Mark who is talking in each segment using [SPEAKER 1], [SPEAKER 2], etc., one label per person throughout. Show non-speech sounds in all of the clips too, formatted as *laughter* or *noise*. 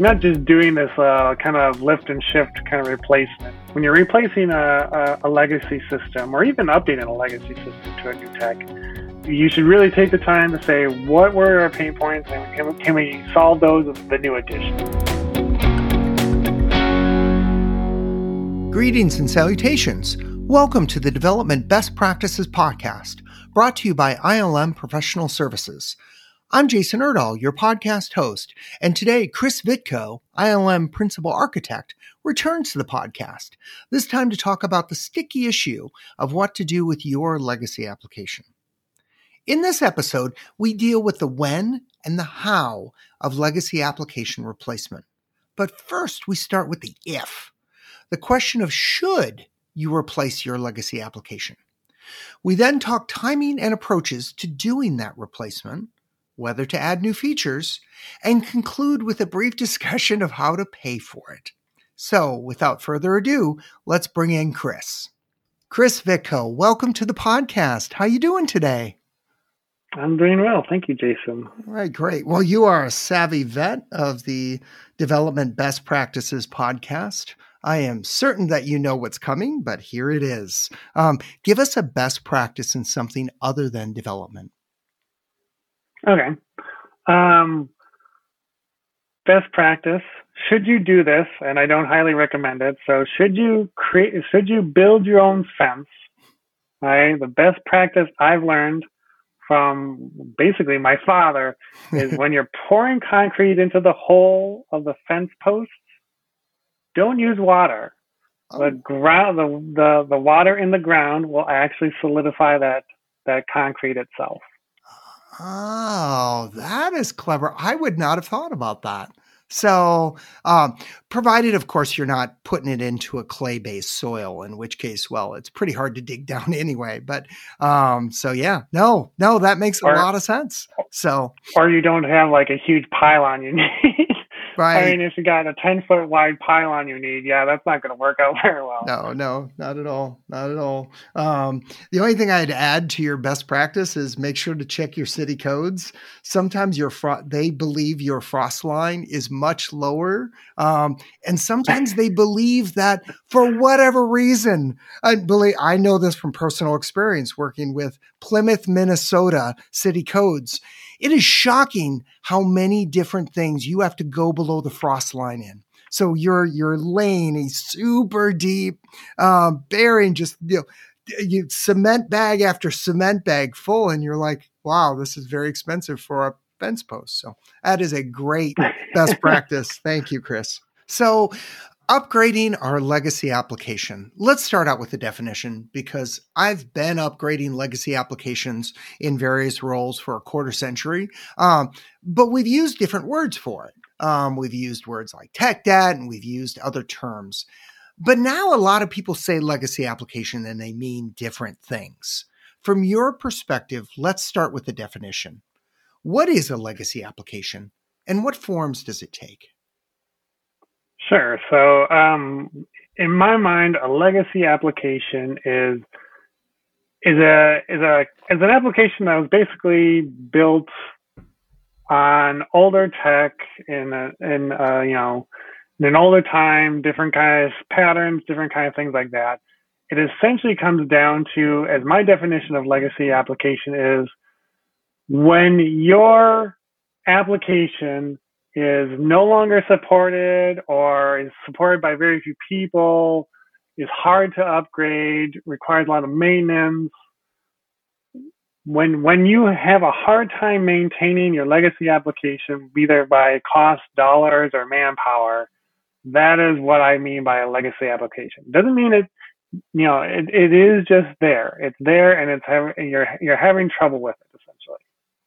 [SPEAKER 1] not just doing this uh, kind of lift and shift kind of replacement. When you're replacing a, a, a legacy system or even updating a legacy system to a new tech, you should really take the time to say what were our pain points and can, can we solve those with the new addition.
[SPEAKER 2] Greetings and salutations. Welcome to the Development Best Practices Podcast, brought to you by ILM Professional Services. I'm Jason Erdahl, your podcast host, and today Chris Vitko, ILM Principal Architect, returns to the podcast, this time to talk about the sticky issue of what to do with your legacy application. In this episode, we deal with the when and the how of legacy application replacement. But first, we start with the if. The question of should you replace your legacy application. We then talk timing and approaches to doing that replacement whether to add new features, and conclude with a brief *laughs* discussion of how to pay for it. So, without further ado, let's bring in Chris. Chris Vitko, welcome to the podcast. How you doing today?
[SPEAKER 1] I'm doing well. Thank you, Jason.
[SPEAKER 2] All right, great. Well, you are a savvy vet of the Development Best Practices podcast. I am certain that you know what's coming, but here it is. Um, give us a best practice in something other than development.
[SPEAKER 1] Okay. Um, best practice. Should you do this? And I don't highly recommend it. So should you create? Should you build your own fence? Right. The best practice I've learned from basically my father is *laughs* when you're pouring concrete into the hole of the fence posts, don't use water. The oh. ground, the, the the water in the ground will actually solidify that that concrete itself.
[SPEAKER 2] Oh, that is clever. I would not have thought about that. So, um, provided, of course, you're not putting it into a clay based soil, in which case, well, it's pretty hard to dig *laughs* down anyway. But um, so, yeah, no, no, that makes or, a lot of sense. So,
[SPEAKER 1] or you don't have like a huge pylon you *laughs* need. Right. I mean, if you got a 10 foot wide pylon you need, yeah, that's not going to work out *laughs* very well.
[SPEAKER 2] No, no, not at all. Not at all. Um, the only thing I'd add to your best practice is make sure to check your city codes. Sometimes your fro- they believe your frost line is much lower. Um, and sometimes they believe that for whatever reason, I believe, I know this from personal experience working with Plymouth, Minnesota city codes it is shocking how many different things you have to go below the frost line in. So you're you're laying a super deep um, bearing, just you know, you cement bag after cement bag full, and you're like, wow, this is very expensive for a fence post. So that is a great best *laughs* practice. Thank you, Chris. So upgrading our legacy application. Let's start out with the definition because I've been upgrading legacy applications in various roles for a quarter century, um, but we've used different words for it. Um, we've used words like tech debt and we've used other terms. But now a lot of people say legacy application and they mean different things. From your perspective, let's start with the definition. What is a legacy application and what forms does it take?
[SPEAKER 1] Sure. So, um, in my mind, a legacy application is is a is a is an application that was basically built on older tech in a, in a, you know in an older time, different kind of patterns, different kind of things like that. It essentially comes down to, as my definition of legacy application is, when your application is no longer supported or is supported by very few people, is hard to upgrade, requires a lot of maintenance. When when you have a hard time maintaining your legacy application, either by cost, dollars, or manpower, that is what I mean by a legacy application. Doesn't mean it, you know, it, it is just there. It's there, and it's having you're you're having trouble with it essentially.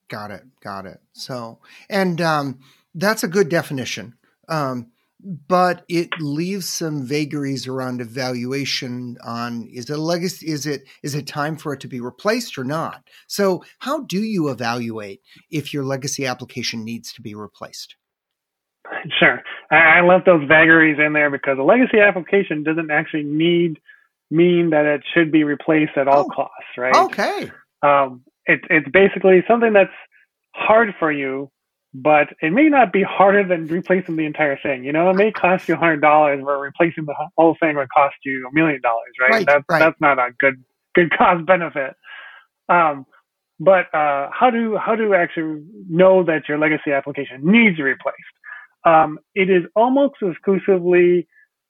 [SPEAKER 2] Got it. Got it. So, and um, that's a good definition. Um, but it leaves some vagaries around evaluation on is it a legacy is it is it time for it to be replaced or not? So how do you evaluate if your legacy application needs to be replaced?
[SPEAKER 1] Sure. I left those vagaries in there because a legacy application doesn't actually need mean that it should be replaced at all oh, costs right?
[SPEAKER 2] okay.
[SPEAKER 1] Um, it, it's basically something that's hard for you but it may not be harder than replacing the entire thing. You know, it may cost you hundred dollars, where replacing the whole thing would cost you a million dollars, right?
[SPEAKER 2] Right,
[SPEAKER 1] That's
[SPEAKER 2] right.
[SPEAKER 1] that's not a good good *laughs* cost benefit. Um, but uh, how do how do you actually know that your legacy application needs to be replaced? Um, it is almost exclusively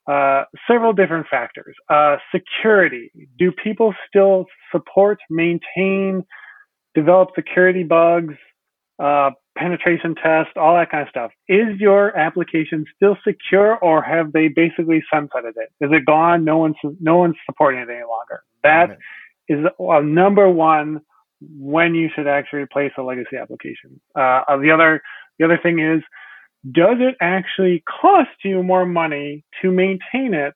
[SPEAKER 1] uh, several different factors. Uh, security. Do people still support, maintain, develop security bugs, uh, penetration test, all that kind of stuff? Is your application still secure, or have they basically sunsetted it? Is it gone? No one's no one's supporting it any longer. That is uh, number one when you should actually replace a legacy application. Uh, the other the other thing is, does it actually cost you more money to maintain it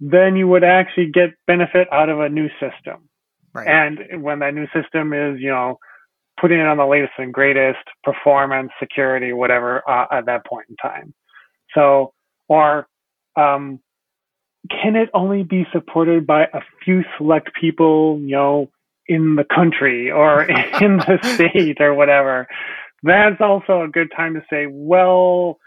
[SPEAKER 1] than you would actually get benefit out of a new system?
[SPEAKER 2] Right.
[SPEAKER 1] And when that new system is, you know, putting it on the latest and greatest performance, security, whatever, uh, at that point in time. So, or um, can it only be supported by a few select people, you know, in the country or *laughs* in the *laughs* state or whatever? That's also a good time to say, well,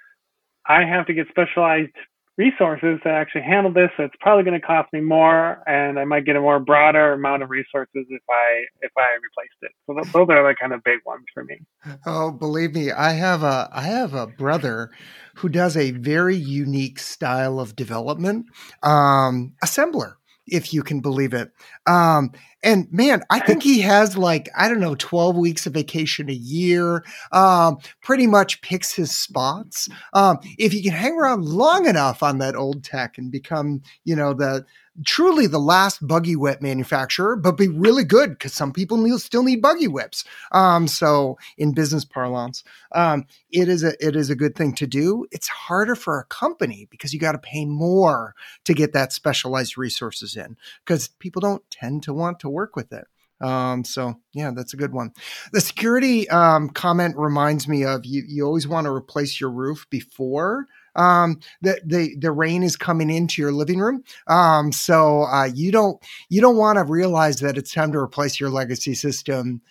[SPEAKER 1] I have to get specialized resources to actually handle this. So it's probably going to cost me more, and I might get a more broader amount of resources if I if I replaced it. So th- those are the kind of big ones for me.
[SPEAKER 2] Oh, believe me, I have a I have a brother who does a very unique style of development, um, assembler, if you can believe it. Um, and man, I think he *laughs* has like I don't know, twelve weeks of vacation a year. Um, pretty much picks his spots. Um, if you can hang around long enough on that old tech and become, you know, the truly the last buggy whip manufacturer, but be really good because some people need, still need buggy whips. Um, so in business parlance, um, it is a it is a good thing to do. It's harder for a company because you got to pay more to get that specialized resources in because people don't tend to want to work with it. Um, so yeah, that's a good one. The security um, comment reminds me of you. You always want to replace your roof before um, the, the the rain is coming into your living room. Um, so uh, you don't you don't want to realize that it's time to replace your legacy system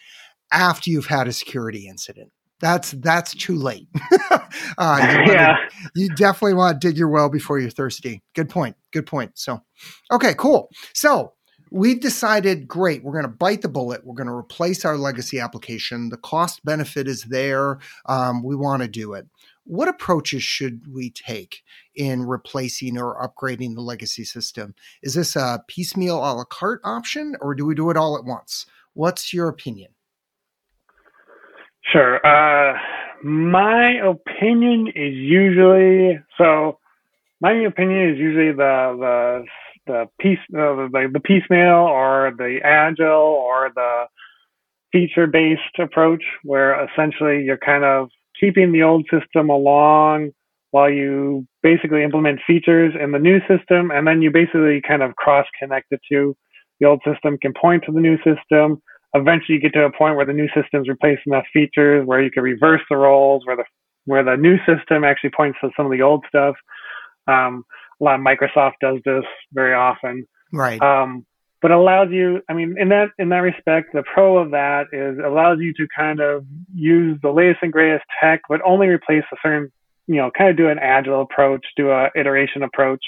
[SPEAKER 2] after you've had a security incident. That's that's too late. *laughs* uh, you,
[SPEAKER 1] yeah.
[SPEAKER 2] you definitely want to dig your well before you're thirsty. Good point. Good point. So, okay, cool. So we've decided, great, we're going to bite the bullet. We're going to replace our legacy application. The cost benefit is there. Um, we want to do it. What approaches should we take in replacing or upgrading the legacy system? Is this a piecemeal a la carte option, or do we do it all at once? What's your opinion?
[SPEAKER 1] Sure. Uh, my opinion is usually so. My opinion is usually the the the piece uh, the the piecemeal or the agile or the feature based approach, where essentially you're kind of keeping the old system along while you basically implement features in the new system, and then you basically kind of cross connect the two. The old system can point to the new system eventually you get to a point where the new system's replaced enough features where you can reverse the roles, where the where the new system actually points to some of the old stuff. Um, a lot of Microsoft does this very often,
[SPEAKER 2] Right.
[SPEAKER 1] um, but allows you. I mean, in that in that respect, the pro of that is allows you to kind of use the latest and greatest tech, but only replace a certain, you know, kind of do an agile approach, do a iteration approach,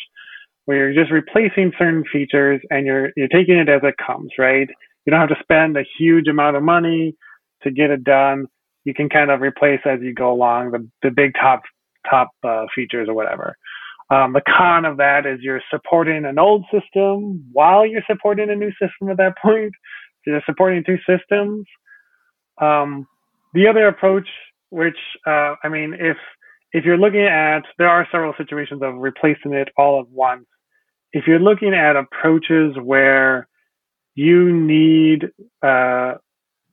[SPEAKER 1] where you're just replacing certain features and you're you're taking it as it comes, right? You don't have to spend a huge amount of money to get it done. You can kind of replace as you go along the, the big top top uh, features or whatever. Um, the con of that is you're supporting an old system while you're supporting a new system at that point. So you're supporting two systems. Um, the other approach, which uh, I mean, if if you're looking at, there are several situations of replacing it all at once. If you're looking at approaches where you need uh,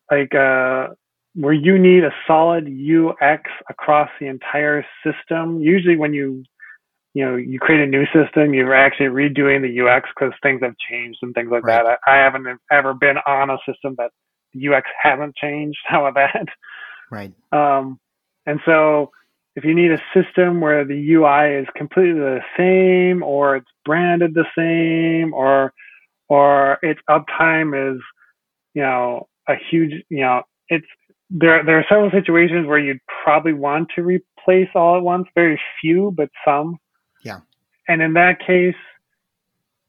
[SPEAKER 1] like uh, where you need a solid UX across the entire system. Usually, when you you know you create a new system, you're actually redoing the UX because things have changed and things like
[SPEAKER 2] Right.
[SPEAKER 1] that. I, I haven't ever been on a system that the UX hasn't changed. *laughs* How about that?
[SPEAKER 2] Right.
[SPEAKER 1] Um, and so if you need a system where the UI is completely the same or it's branded the same or or its uptime is, you know, a huge, you know, it's there there are several situations where you'd probably want to replace all at once. Very few, but some. And in that case,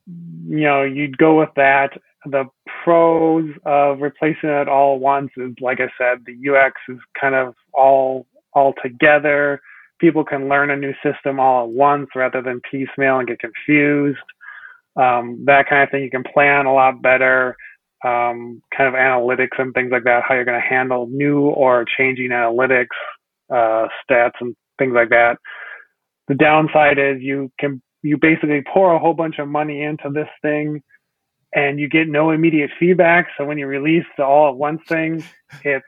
[SPEAKER 1] you know, you'd go with that. The pros of replacing it all at once is, like I said, the UX is kind of all all together. People can learn a new system all at once rather than piecemeal and get confused. Um, that kind of thing. You can plan a lot better. Um, kind of analytics and things like that. How you're going to handle new or changing analytics, uh, stats, and things like that. The downside is you can you basically pour a whole bunch of money into this thing and you get no immediate feedback. So when you release the all at once thing, it's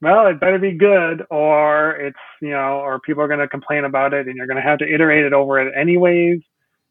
[SPEAKER 1] well, it better be good or it's, you know, or people are going to complain about it and you're going to have to iterate it over it anyways.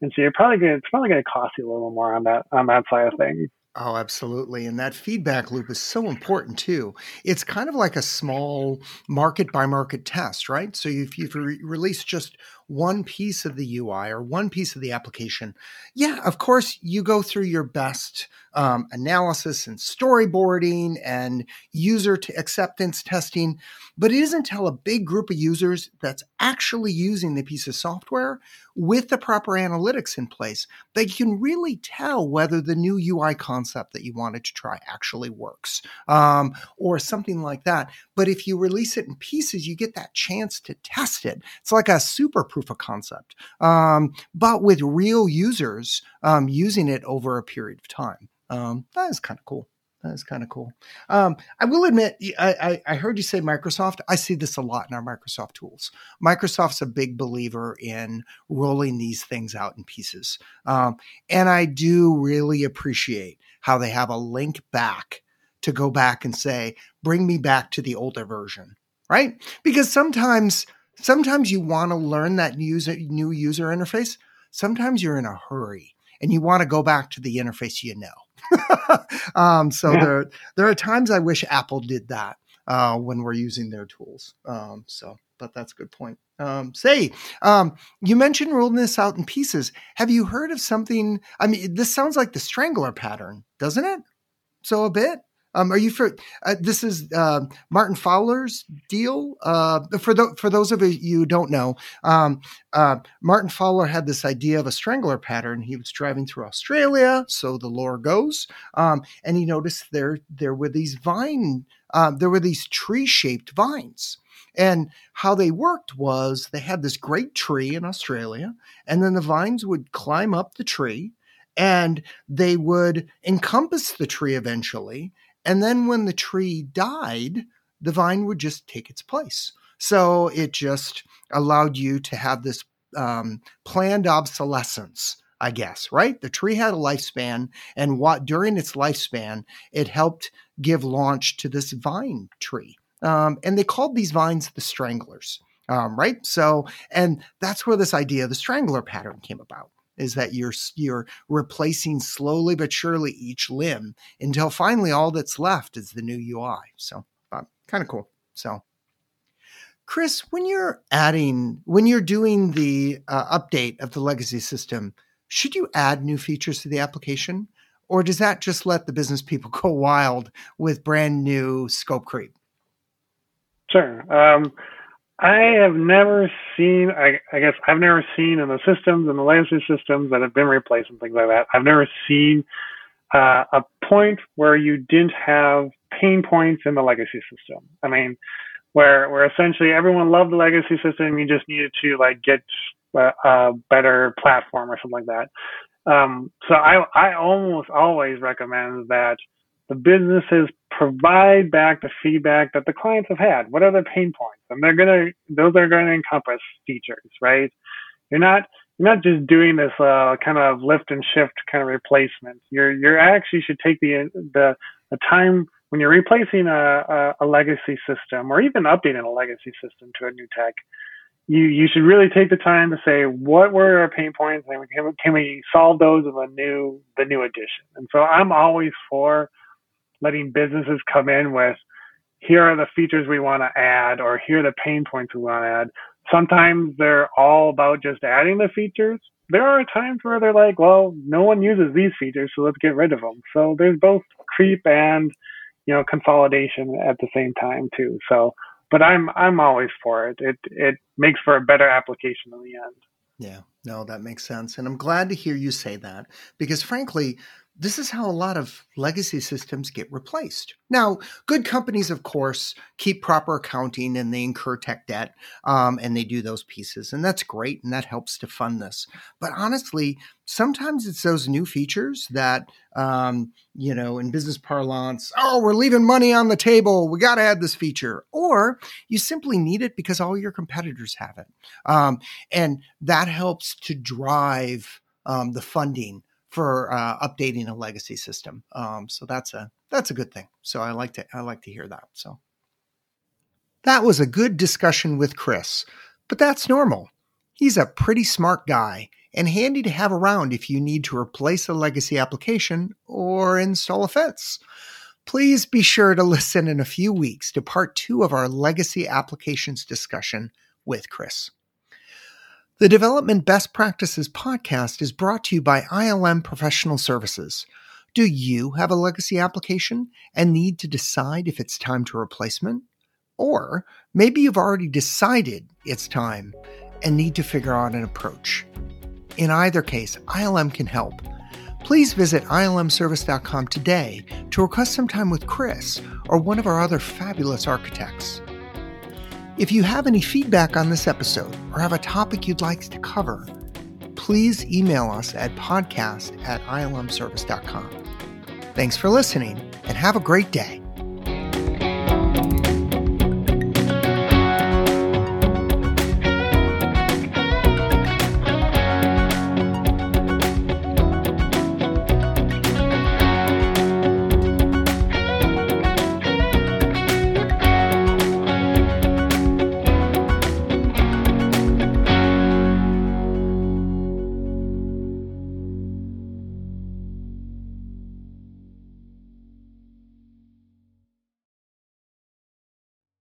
[SPEAKER 1] And so you're probably going it's probably going to cost you a little more on that, on that side of things.
[SPEAKER 2] Oh, absolutely. And that feedback loop is so important too. It's kind of like a small market by market test, right? So if you re- release just one piece of the UI or one piece of the application, yeah, of course, you go through your best um, analysis and storyboarding and user t- acceptance testing. But it isn't until a big group of users that's actually using the piece of software with the proper analytics in place that you can really tell whether the new UI concept that you wanted to try actually works um, or something like that. But if you release it in pieces, you get that chance to test it. It's like a super proof of concept, um, but with real users um, using it over a period of time. Um, that is kind of cool. That is kind of cool. Um, I will admit, I, I, I, heard you say Microsoft. I see this a lot in our Microsoft tools. Microsoft's a big believer in rolling these things out in pieces. Um, and I do really appreciate how they have a link back to go back and say, bring me back to the older version, right? Because sometimes, sometimes you want to learn that user, new user interface. Sometimes you're in a hurry and you want to go back to the interface you know *laughs* um, so yeah. there there are times I wish Apple did that uh, when we're using their tools. Um, so, but that's a good point. Um, say, um, you mentioned rolling this out in pieces. Have you heard of something? I mean, this sounds like the strangler pattern, doesn't it? So a bit. Um, are you for uh, this is uh, Martin Fowler's deal? Uh, for the, for those of you who don't know, um, uh, Martin Fowler had this idea of a strangler pattern. He was driving through Australia, so the lore goes, um, and he noticed there there were these vine um, there were these tree shaped vines. And how they worked was they had this great tree in Australia, and then the vines would climb up the tree and they would encompass the tree eventually and then when the tree died, the vine would just take its place. So it just allowed you to have this um, planned obsolescence, I guess, right? The tree had a lifespan, and what during its lifespan, it helped give launch to this vine tree. Um, and they called these vines the stranglers, um, right? So, and that's where this idea of the strangler pattern came about is that you're you're replacing slowly but surely each limb until finally all that's left is the new UI. So uh, kind of cool. So Chris, when you're adding when you're doing the uh, update of the legacy system, should you add new features to the application or does that just let the business people *laughs* go wild with brand new scope creep?
[SPEAKER 1] Sure. Um, I have never seen, I, I, guess I've never seen in the systems and the legacy systems that have been replaced and things like that, I've never seen uh, a point where you didn't have pain points in the legacy system. I mean, where, where essentially everyone loved the legacy system, you just needed to like get a, a better platform or something like that. Um, so I, I almost always recommend that the businesses provide back the feedback that the clients have had. What are their pain points? And they're gonna those are going to encompass features, right? You're not you're not just doing this uh, kind of lift and shift kind of replacement. You're you're actually should take the the the time when you're replacing a, a, a legacy system or even updating a legacy system to a new tech. You you should really take the time to say what were our pain points and can, can we solve those with a new the new addition. And so I'm always for letting businesses come in with here are the features we want to add or here are the pain points we want to add. Sometimes they're all about just adding the features. There are times where they're like, well, no one uses these features, so let's get rid of them. So there's both creep and, you know consolidation at the same time too. So, but I'm I'm always for it. It it makes for a better application in the end.
[SPEAKER 2] Yeah, no, that makes sense. And I'm glad to hear you say that because, frankly, this is how a lot of legacy systems get replaced. Now, good companies, of course, keep proper accounting and they incur tech debt um, and they do those pieces. And that's great and that helps to fund this. But honestly, sometimes it's those new features that, um, you know, in business parlance, oh, we're leaving money on the table. We got to add this feature. Or you simply need it because all your competitors have it. Um, and that helps to drive um, the funding for uh, updating a legacy system. Um, so that's a that's a good thing. So I like to I like to hear that. So that was a good discussion with Chris, but that's normal. He's a pretty smart guy and handy to have around if you need to replace a legacy application or install a fence. Please be sure to *laughs* listen in a few weeks to part two of our legacy applications discussion with Chris. The Development Best Practices podcast is brought to you by ILM Professional Services. Do you have a legacy application and need to decide if it's time to replacement? Or maybe you've already decided it's time and need to figure out an approach. In either case, ILM can help. Please visit ilmservice.com today to request some time with Chris or one of our other fabulous architects. If you have any feedback on this episode or have a topic you'd like to cover, please email us at podcast at ilmservice.com. Thanks for listening and have a great day.